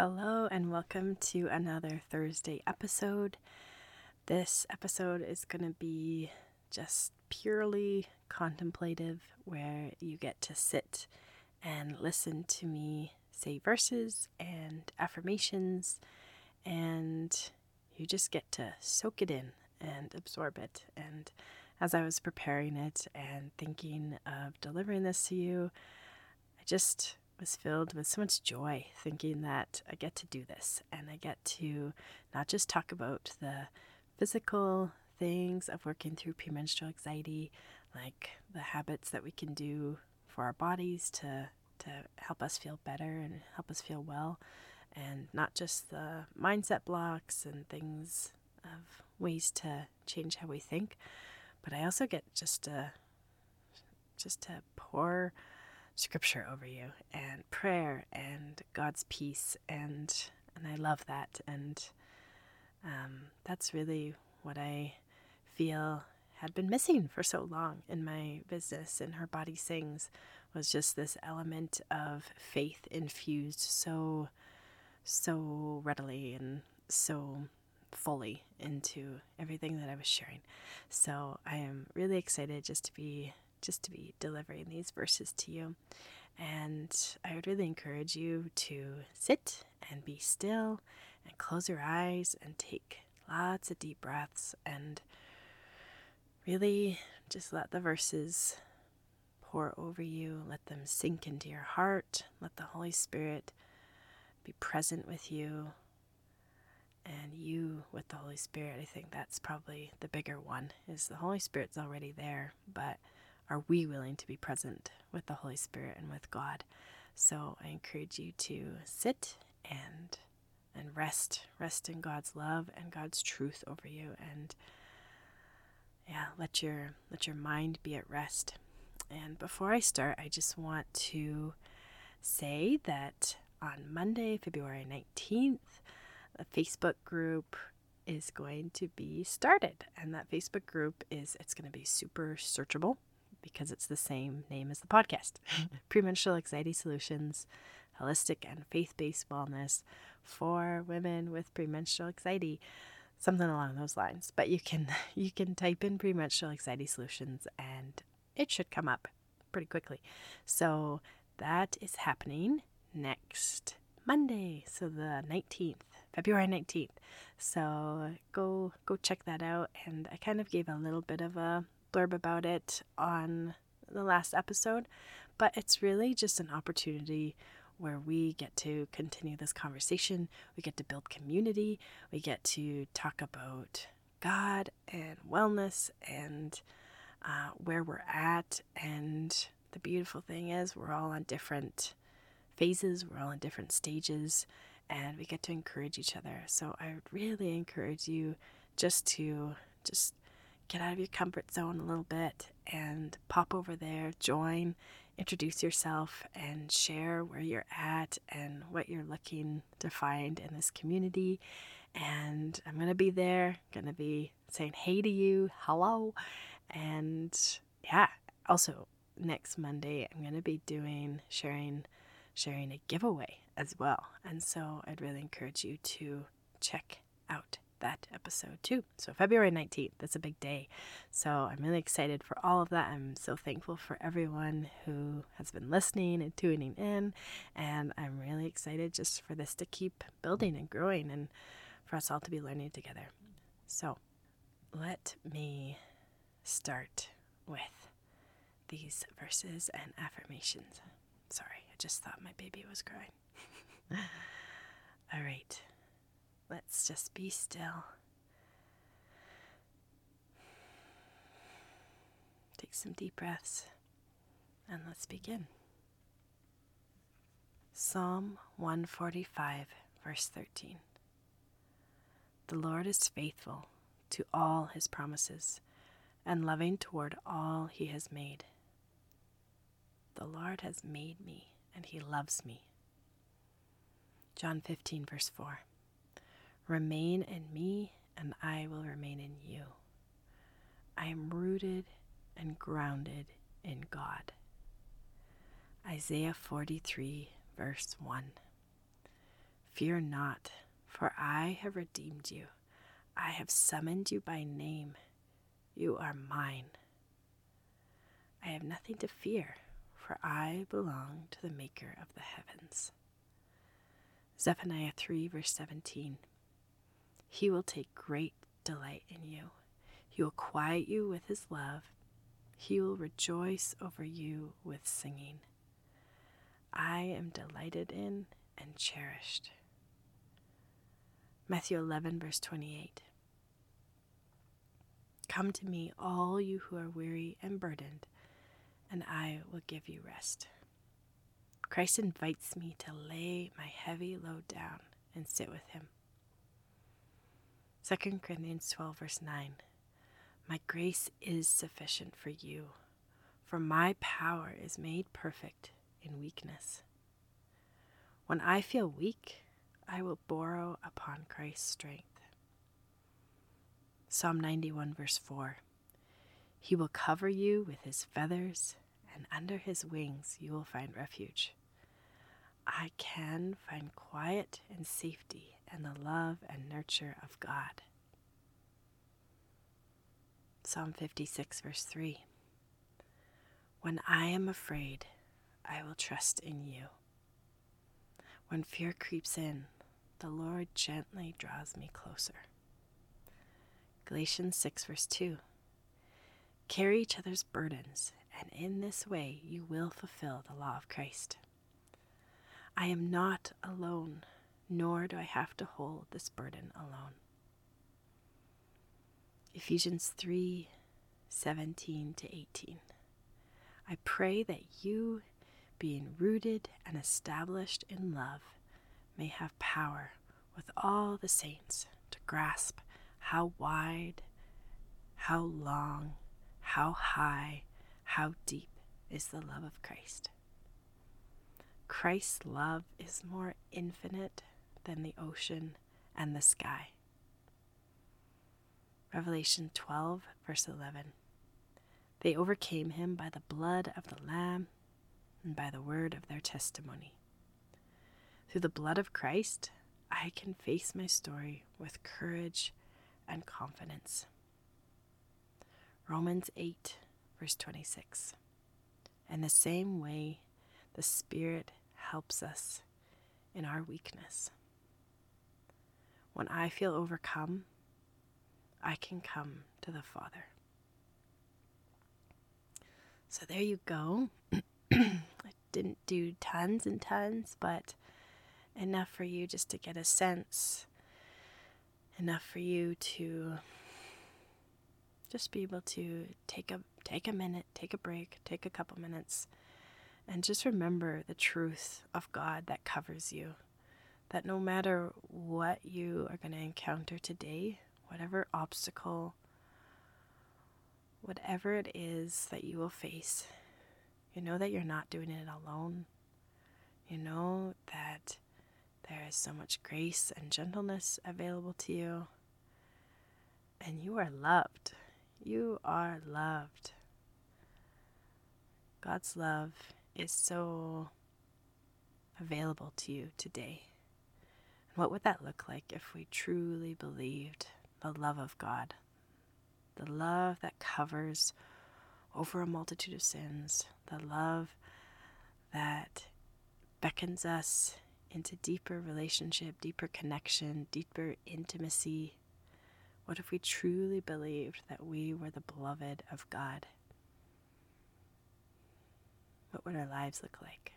Hello, and welcome to another Thursday episode. This episode is going to be just purely contemplative, where you get to sit and listen to me say verses and affirmations, and you just get to soak it in and absorb it. And as I was preparing it and thinking of delivering this to you, I just was filled with so much joy thinking that I get to do this and I get to not just talk about the physical things of working through premenstrual anxiety, like the habits that we can do for our bodies to to help us feel better and help us feel well, and not just the mindset blocks and things of ways to change how we think, but I also get just to just to pour scripture over you and prayer and God's peace and and I love that and um, that's really what I feel had been missing for so long in my business and her body sings was just this element of faith infused so so readily and so fully into everything that I was sharing. So I am really excited just to be just to be delivering these verses to you. And I would really encourage you to sit and be still and close your eyes and take lots of deep breaths and really just let the verses pour over you, let them sink into your heart, let the Holy Spirit be present with you and you with the Holy Spirit. I think that's probably the bigger one is the Holy Spirit's already there, but are we willing to be present with the Holy Spirit and with God? So I encourage you to sit and and rest, rest in God's love and God's truth over you and yeah, let your let your mind be at rest. And before I start, I just want to say that on Monday, February 19th, a Facebook group is going to be started and that Facebook group is it's going to be super searchable because it's the same name as the podcast Premenstrual Anxiety Solutions, Holistic and Faith Based Wellness for Women with Premenstrual Anxiety. Something along those lines. But you can you can type in premenstrual anxiety solutions and it should come up pretty quickly. So that is happening next Monday, so the 19th, February 19th. So go go check that out and I kind of gave a little bit of a blurb about it on the last episode, but it's really just an opportunity where we get to continue this conversation. We get to build community. We get to talk about God and wellness and uh, where we're at. And the beautiful thing is, we're all on different phases, we're all in different stages, and we get to encourage each other. So I really encourage you just to just get out of your comfort zone a little bit and pop over there, join, introduce yourself, and share where you're at and what you're looking to find in this community. And I'm going to be there, going to be saying hey to you, hello. And yeah, also next Monday, I'm going to be doing, sharing, sharing a giveaway as well. And so I'd really encourage you to check out that episode too. So, February 19th, that's a big day. So, I'm really excited for all of that. I'm so thankful for everyone who has been listening and tuning in. And I'm really excited just for this to keep building and growing and for us all to be learning together. So, let me start with these verses and affirmations. Sorry, I just thought my baby was crying. all right. Let's just be still. Take some deep breaths and let's begin. Psalm 145, verse 13. The Lord is faithful to all his promises and loving toward all he has made. The Lord has made me and he loves me. John 15, verse 4. Remain in me, and I will remain in you. I am rooted and grounded in God. Isaiah 43, verse 1. Fear not, for I have redeemed you. I have summoned you by name. You are mine. I have nothing to fear, for I belong to the Maker of the heavens. Zephaniah 3, verse 17. He will take great delight in you. He will quiet you with his love. He will rejoice over you with singing. I am delighted in and cherished. Matthew 11, verse 28. Come to me, all you who are weary and burdened, and I will give you rest. Christ invites me to lay my heavy load down and sit with him. 2 Corinthians 12, verse 9 My grace is sufficient for you, for my power is made perfect in weakness. When I feel weak, I will borrow upon Christ's strength. Psalm 91, verse 4 He will cover you with his feathers, and under his wings you will find refuge. I can find quiet and safety and the love and nurture of God. Psalm 56, verse 3 When I am afraid, I will trust in you. When fear creeps in, the Lord gently draws me closer. Galatians 6, verse 2. Carry each other's burdens, and in this way you will fulfill the law of Christ. I am not alone, nor do I have to hold this burden alone. Ephesians 3 17 to 18. I pray that you, being rooted and established in love, may have power with all the saints to grasp how wide, how long, how high, how deep is the love of Christ. Christ's love is more infinite than the ocean and the sky. Revelation 12, verse 11. They overcame him by the blood of the Lamb and by the word of their testimony. Through the blood of Christ, I can face my story with courage and confidence. Romans 8, verse 26. In the same way, the Spirit helps us in our weakness. When I feel overcome, I can come to the Father. So there you go. I didn't do tons and tons, but enough for you just to get a sense enough for you to just be able to take a take a minute, take a break, take a couple minutes and just remember the truth of God that covers you. That no matter what you are going to encounter today, whatever obstacle, whatever it is that you will face, you know that you're not doing it alone. You know that there is so much grace and gentleness available to you. And you are loved. You are loved. God's love is so available to you today. What would that look like if we truly believed the love of God? The love that covers over a multitude of sins, the love that beckons us into deeper relationship, deeper connection, deeper intimacy? What if we truly believed that we were the beloved of God? What would our lives look like?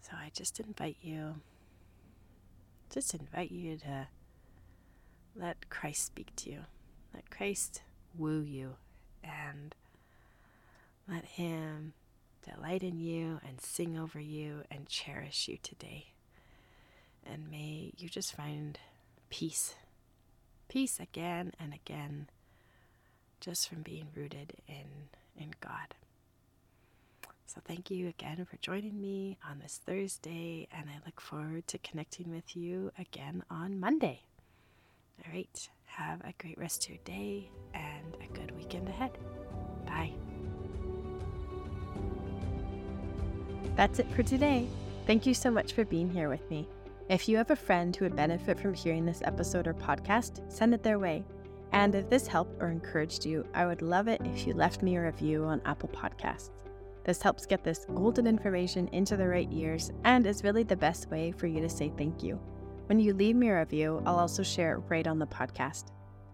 So I just invite you, just invite you to let Christ speak to you. Let Christ woo you and let Him delight in you and sing over you and cherish you today. And may you just find peace, peace again and again, just from being rooted in, in God. So, thank you again for joining me on this Thursday, and I look forward to connecting with you again on Monday. All right, have a great rest of your day and a good weekend ahead. Bye. That's it for today. Thank you so much for being here with me. If you have a friend who would benefit from hearing this episode or podcast, send it their way. And if this helped or encouraged you, I would love it if you left me a review on Apple Podcasts. This helps get this golden information into the right ears and is really the best way for you to say thank you. When you leave me a review, I'll also share it right on the podcast.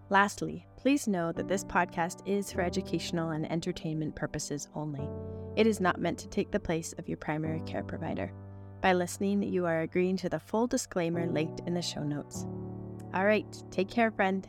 Lastly, please know that this podcast is for educational and entertainment purposes only. It is not meant to take the place of your primary care provider. By listening, you are agreeing to the full disclaimer linked in the show notes. All right, take care, friend.